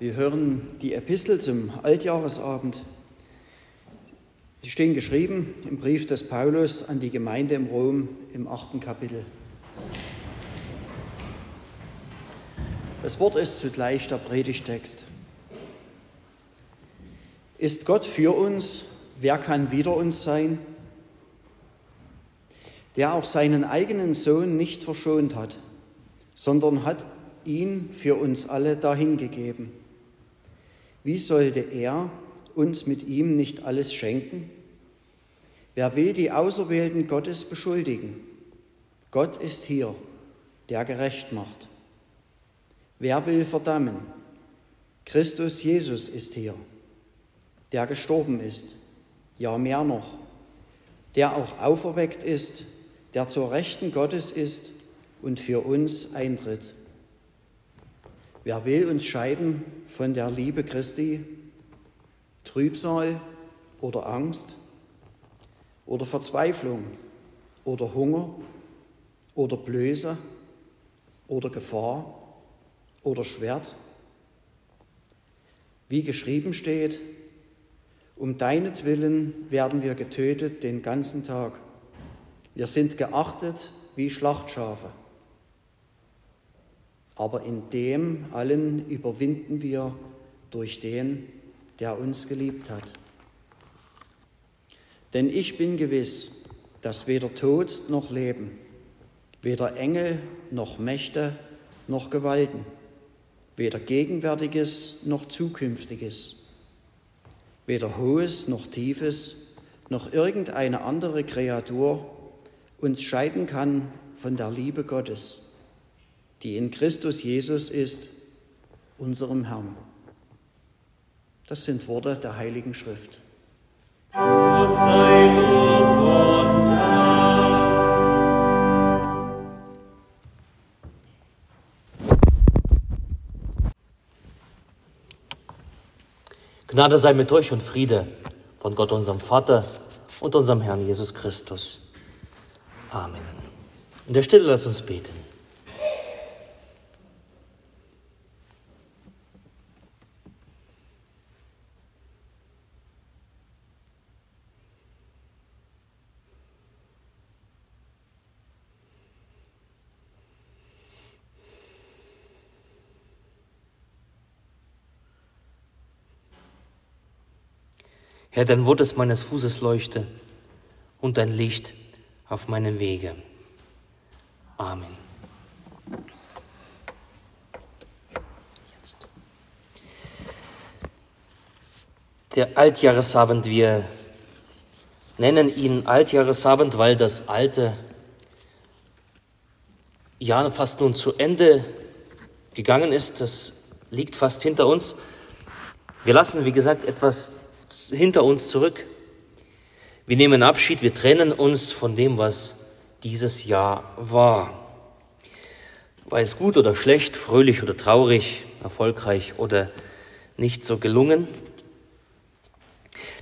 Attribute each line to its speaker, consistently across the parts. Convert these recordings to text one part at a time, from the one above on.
Speaker 1: Wir hören die Epistel zum Altjahresabend. Sie stehen geschrieben im Brief des Paulus an die Gemeinde im Rom im achten Kapitel. Das Wort ist zugleich der Predigtext. Ist Gott für uns, wer kann wider uns sein? Der auch seinen eigenen Sohn nicht verschont hat, sondern hat ihn für uns alle dahingegeben. Wie sollte er uns mit ihm nicht alles schenken? Wer will die Auserwählten Gottes beschuldigen? Gott ist hier, der gerecht macht. Wer will verdammen? Christus Jesus ist hier, der gestorben ist, ja mehr noch, der auch auferweckt ist, der zur Rechten Gottes ist und für uns eintritt. Wer will uns scheiden von der Liebe Christi? Trübsal oder Angst oder Verzweiflung oder Hunger oder Blöße oder Gefahr oder Schwert? Wie geschrieben steht, um deinetwillen werden wir getötet den ganzen Tag. Wir sind geachtet wie Schlachtschafe aber in dem allen überwinden wir durch den, der uns geliebt hat. Denn ich bin gewiss, dass weder Tod noch Leben, weder Engel noch Mächte noch Gewalten, weder Gegenwärtiges noch Zukünftiges, weder Hohes noch Tiefes, noch irgendeine andere Kreatur uns scheiden kann von der Liebe Gottes die in Christus Jesus ist, unserem Herrn. Das sind Worte der Heiligen Schrift. Gott sei Lob und
Speaker 2: Gnade sei mit euch und Friede von Gott, unserem Vater und unserem Herrn Jesus Christus. Amen. In der Stille lasst uns beten. Herr, dein Wort ist meines Fußes Leuchte und dein Licht auf meinem Wege. Amen. Jetzt. Der Altjahresabend, wir nennen ihn Altjahresabend, weil das alte Jahr fast nun zu Ende gegangen ist. Das liegt fast hinter uns. Wir lassen, wie gesagt, etwas hinter uns zurück. Wir nehmen Abschied, wir trennen uns von dem, was dieses Jahr war. War es gut oder schlecht, fröhlich oder traurig, erfolgreich oder nicht so gelungen?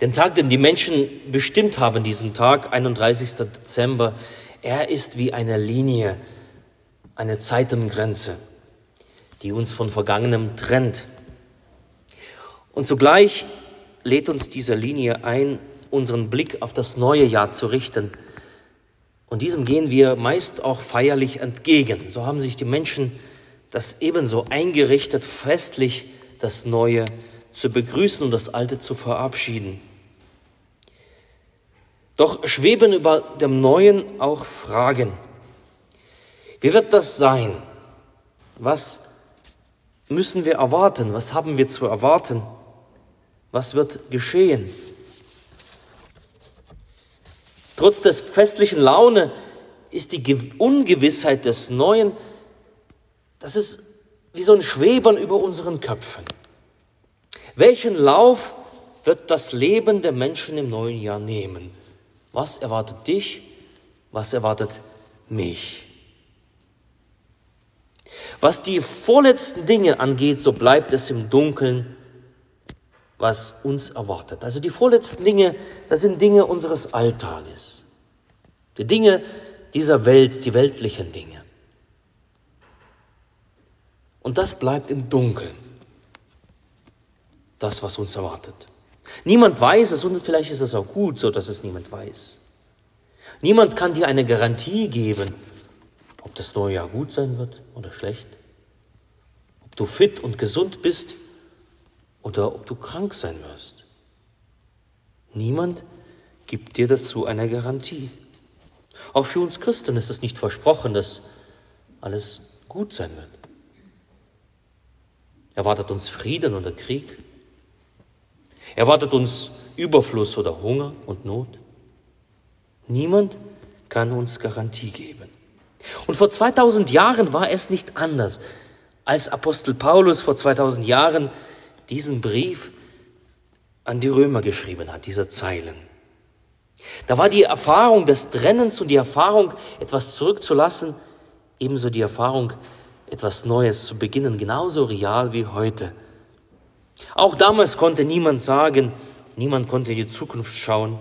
Speaker 2: Den Tag, den die Menschen bestimmt haben, diesen Tag, 31. Dezember, er ist wie eine Linie, eine Zeitengrenze, die uns von Vergangenem trennt. Und zugleich lädt uns diese Linie ein, unseren Blick auf das neue Jahr zu richten. Und diesem gehen wir meist auch feierlich entgegen. So haben sich die Menschen das ebenso eingerichtet, festlich das Neue zu begrüßen und das Alte zu verabschieden. Doch schweben über dem Neuen auch Fragen. Wie wird das sein? Was müssen wir erwarten? Was haben wir zu erwarten? Was wird geschehen? Trotz des festlichen Laune ist die Ungewissheit des Neuen, das ist wie so ein Schwebern über unseren Köpfen. Welchen Lauf wird das Leben der Menschen im neuen Jahr nehmen? Was erwartet dich? Was erwartet mich? Was die vorletzten Dinge angeht, so bleibt es im Dunkeln was uns erwartet. Also die vorletzten Dinge, das sind Dinge unseres Alltages. Die Dinge dieser Welt, die weltlichen Dinge. Und das bleibt im Dunkeln. das, was uns erwartet. Niemand weiß es und vielleicht ist es auch gut so, dass es niemand weiß. Niemand kann dir eine Garantie geben, ob das neue Jahr gut sein wird oder schlecht, ob du fit und gesund bist oder ob du krank sein wirst. Niemand gibt dir dazu eine Garantie. Auch für uns Christen ist es nicht versprochen, dass alles gut sein wird. Erwartet uns Frieden oder Krieg? Erwartet uns Überfluss oder Hunger und Not? Niemand kann uns Garantie geben. Und vor 2000 Jahren war es nicht anders, als Apostel Paulus vor 2000 Jahren diesen Brief an die Römer geschrieben hat, diese Zeilen. Da war die Erfahrung des Trennens und die Erfahrung, etwas zurückzulassen, ebenso die Erfahrung, etwas Neues zu beginnen, genauso real wie heute. Auch damals konnte niemand sagen, niemand konnte in die Zukunft schauen.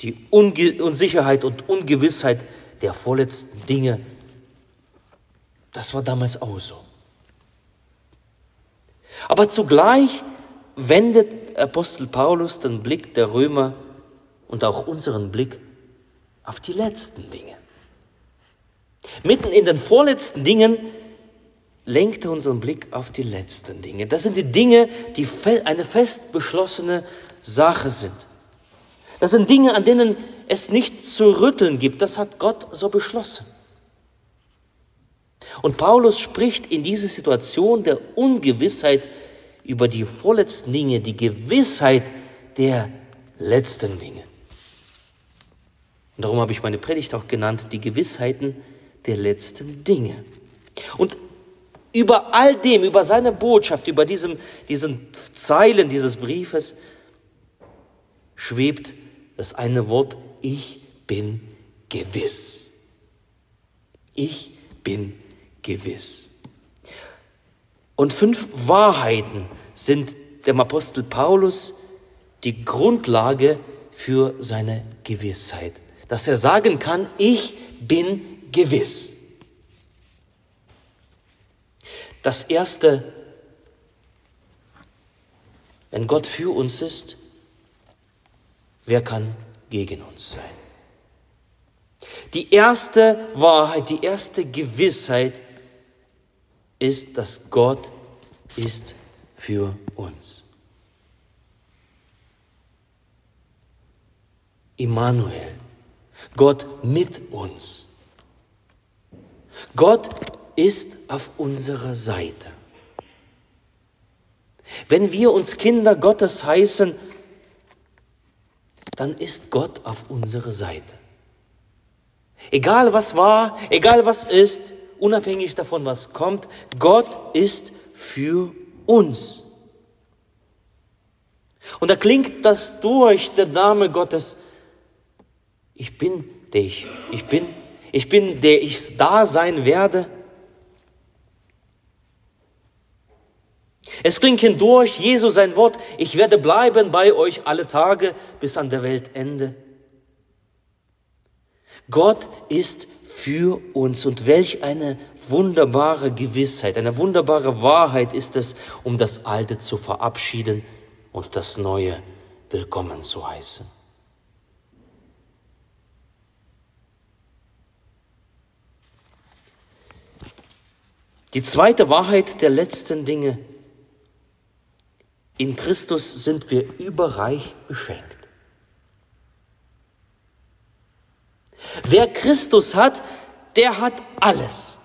Speaker 2: Die Unge Unsicherheit und Ungewissheit der vorletzten Dinge, das war damals auch so. Aber zugleich wendet Apostel Paulus den Blick der Römer und auch unseren Blick auf die letzten Dinge. Mitten in den vorletzten Dingen lenkt er unseren Blick auf die letzten Dinge. Das sind die Dinge, die eine fest beschlossene Sache sind. Das sind Dinge, an denen es nichts zu rütteln gibt. Das hat Gott so beschlossen. Und Paulus spricht in dieser Situation der Ungewissheit über die vorletzten Dinge, die Gewissheit der letzten Dinge. Und darum habe ich meine Predigt auch genannt, die Gewissheiten der letzten Dinge. Und über all dem, über seine Botschaft, über diesem, diesen Zeilen dieses Briefes schwebt das eine Wort, ich bin gewiss. Ich bin gewiss. Und fünf Wahrheiten sind dem Apostel Paulus die Grundlage für seine Gewissheit. Dass er sagen kann, ich bin gewiss. Das Erste, wenn Gott für uns ist, wer kann gegen uns sein? Die erste Wahrheit, die erste Gewissheit ist, dass Gott ist für uns. Immanuel, Gott mit uns. Gott ist auf unserer Seite. Wenn wir uns Kinder Gottes heißen, dann ist Gott auf unserer Seite. Egal was war, egal was ist, unabhängig davon, was kommt, Gott ist für uns. Und da klingt das durch, der Name Gottes, ich bin der ich, ich bin, ich bin der ich da sein werde. Es klingt hindurch, Jesus sein Wort, ich werde bleiben bei euch alle Tage bis an der Weltende. Gott ist für uns und welch eine wunderbare Gewissheit, eine wunderbare Wahrheit ist es, um das Alte zu verabschieden und das Neue willkommen zu heißen. Die zweite Wahrheit der letzten Dinge in Christus sind wir überreich beschenkt. Wer Christus hat, der hat alles.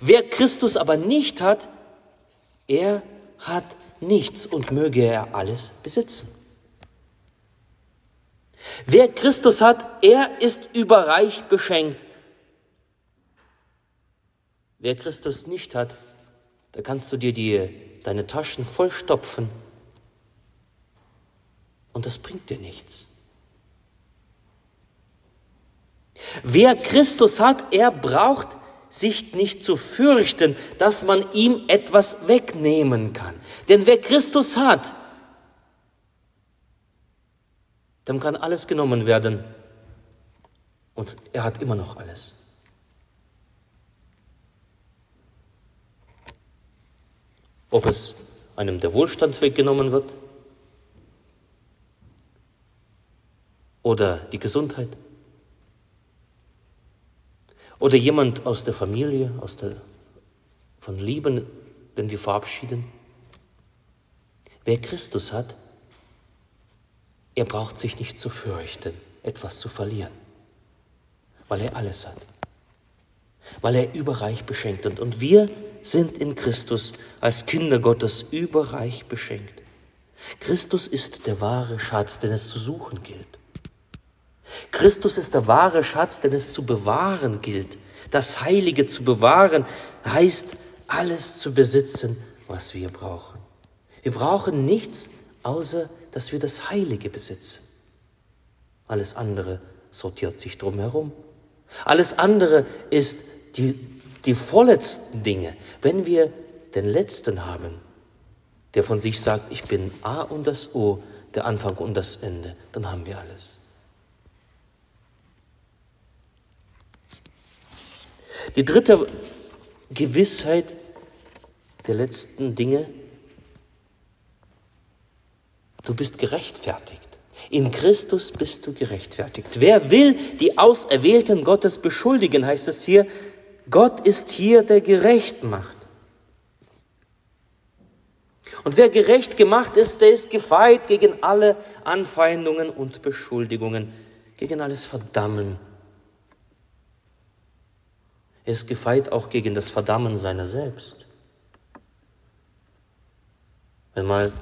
Speaker 2: Wer Christus aber nicht hat, er hat nichts und möge er alles besitzen. Wer Christus hat, er ist überreich beschenkt. Wer Christus nicht hat, da kannst du dir die, deine Taschen vollstopfen und das bringt dir nichts. Wer Christus hat, er braucht sich nicht zu fürchten, dass man ihm etwas wegnehmen kann. Denn wer Christus hat, dem kann alles genommen werden und er hat immer noch alles. Ob es einem der Wohlstand weggenommen wird oder die Gesundheit oder jemand aus der Familie, aus der, von Lieben, den wir verabschieden. Wer Christus hat, er braucht sich nicht zu fürchten, etwas zu verlieren, weil er alles hat, weil er überreich beschenkt ist. Und wir sind in Christus als Kinder Gottes überreich beschenkt. Christus ist der wahre Schatz, den es zu suchen gilt. Christus ist der wahre Schatz, den es zu bewahren gilt. Das Heilige zu bewahren heißt, alles zu besitzen, was wir brauchen. Wir brauchen nichts, außer dass wir das Heilige besitzen. Alles andere sortiert sich drumherum. Alles andere ist die, die vorletzten Dinge. Wenn wir den Letzten haben, der von sich sagt, ich bin A und das O, der Anfang und das Ende, dann haben wir alles. Die dritte Gewissheit der letzten Dinge Du bist gerechtfertigt. In Christus bist du gerechtfertigt. Wer will die Auserwählten Gottes beschuldigen, heißt es hier, Gott ist hier, der gerecht macht. Und wer gerecht gemacht ist, der ist gefeit gegen alle Anfeindungen und Beschuldigungen, gegen alles Verdammen. Er ist gefeit auch gegen das Verdammen seiner selbst. Wenn mal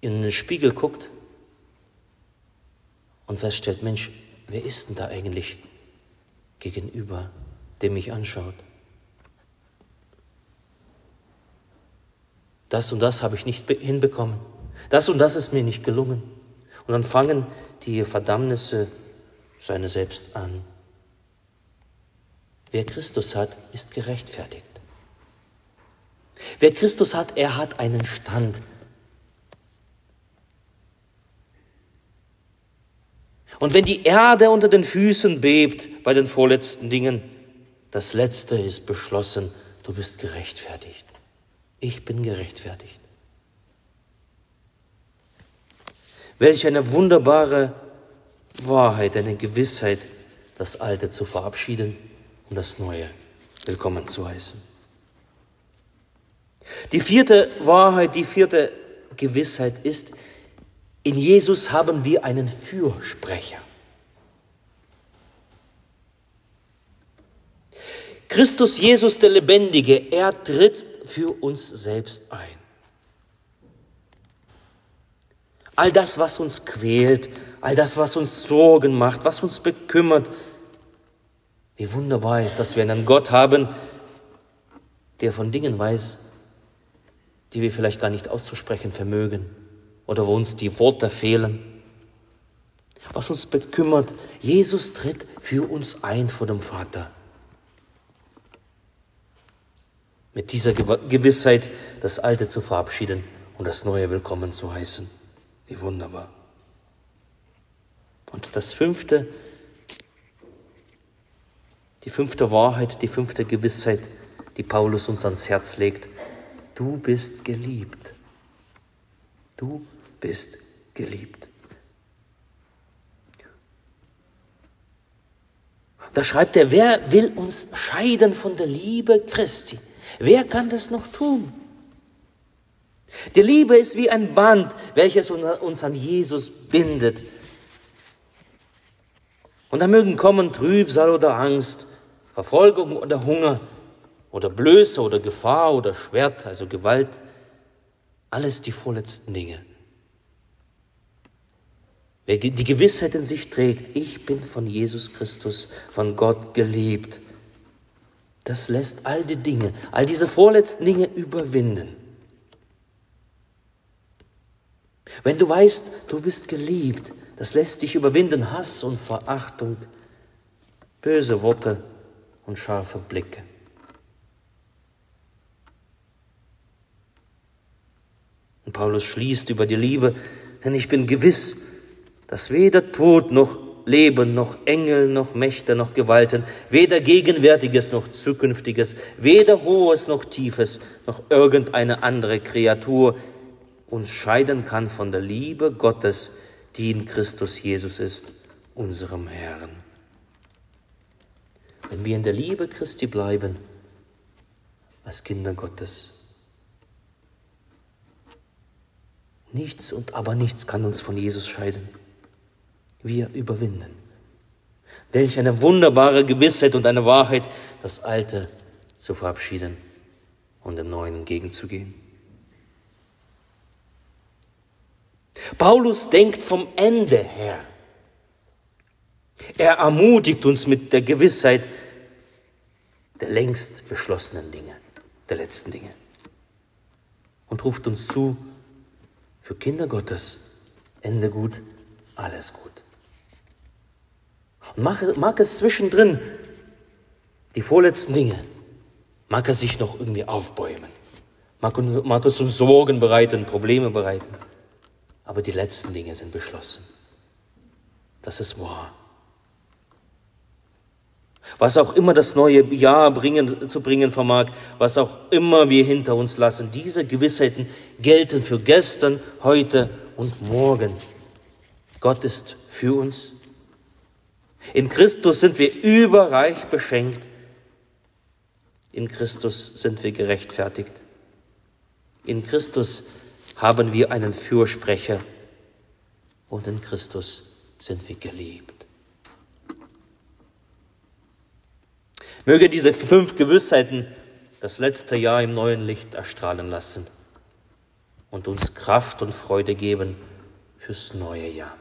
Speaker 2: in den Spiegel guckt und feststellt, Mensch, wer ist denn da eigentlich gegenüber, der mich anschaut? Das und das habe ich nicht hinbekommen. Das und das ist mir nicht gelungen. Und dann fangen die Verdammnisse seine selbst an. Wer Christus hat, ist gerechtfertigt. Wer Christus hat, er hat einen Stand Und wenn die Erde unter den Füßen bebt bei den vorletzten Dingen, das Letzte ist beschlossen, du bist gerechtfertigt. Ich bin gerechtfertigt. Welch eine wunderbare Wahrheit, eine Gewissheit, das Alte zu verabschieden und das Neue willkommen zu heißen. Die vierte Wahrheit, die vierte Gewissheit ist, in Jesus haben wir einen Fürsprecher. Christus Jesus der Lebendige, er tritt für uns selbst ein. All das, was uns quält, all das, was uns Sorgen macht, was uns bekümmert, wie wunderbar ist, dass wir einen Gott haben, der von Dingen weiß, die wir vielleicht gar nicht auszusprechen vermögen oder wo uns die Worte fehlen. Was uns bekümmert, Jesus tritt für uns ein vor dem Vater. Mit dieser Gewissheit, das Alte zu verabschieden und das Neue willkommen zu heißen. Wie wunderbar. Und das fünfte, die fünfte Wahrheit, die fünfte Gewissheit, die Paulus uns ans Herz legt. Du bist geliebt. Du bist geliebt. Da schreibt er, wer will uns scheiden von der Liebe Christi? Wer kann das noch tun? Die Liebe ist wie ein Band, welches uns an Jesus bindet. Und da mögen kommen Trübsal oder Angst, Verfolgung oder Hunger oder Blöße oder Gefahr oder Schwert, also Gewalt, alles die vorletzten Dinge. Wer die Gewissheit in sich trägt, ich bin von Jesus Christus, von Gott geliebt, das lässt all die Dinge, all diese vorletzten Dinge überwinden. Wenn du weißt, du bist geliebt, das lässt dich überwinden Hass und Verachtung, böse Worte und scharfe Blicke. Und Paulus schließt über die Liebe, denn ich bin gewiss, dass weder Tod noch Leben, noch Engel, noch Mächte, noch Gewalten, weder Gegenwärtiges noch Zukünftiges, weder Hohes noch Tiefes, noch irgendeine andere Kreatur uns scheiden kann von der Liebe Gottes, die in Christus Jesus ist, unserem Herrn. Wenn wir in der Liebe Christi bleiben, als Kinder Gottes, nichts und aber nichts kann uns von Jesus scheiden. Wir überwinden. Welch eine wunderbare Gewissheit und eine Wahrheit, das Alte zu verabschieden und dem Neuen entgegenzugehen. Paulus denkt vom Ende her. Er ermutigt uns mit der Gewissheit der längst beschlossenen Dinge, der letzten Dinge. Und ruft uns zu, für Kinder Gottes, Ende gut, alles gut. Und mag, mag es zwischendrin, die vorletzten Dinge, mag er sich noch irgendwie aufbäumen, mag, mag es uns Sorgen bereiten, Probleme bereiten. Aber die letzten Dinge sind beschlossen. Das ist wahr. Was auch immer das neue Jahr bringen, zu bringen vermag, was auch immer wir hinter uns lassen, diese Gewissheiten gelten für gestern, heute und morgen. Gott ist für uns. In Christus sind wir überreich beschenkt. In Christus sind wir gerechtfertigt. In Christus haben wir einen Fürsprecher und in Christus sind wir geliebt. Möge diese fünf Gewissheiten das letzte Jahr im neuen Licht erstrahlen lassen und uns Kraft und Freude geben fürs neue Jahr.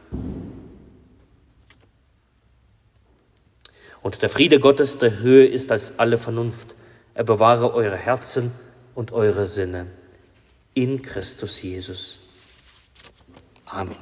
Speaker 2: Und der Friede Gottes, der Höhe ist als alle Vernunft. Er bewahre eure Herzen und eure Sinne in Christus Jesus. Amen.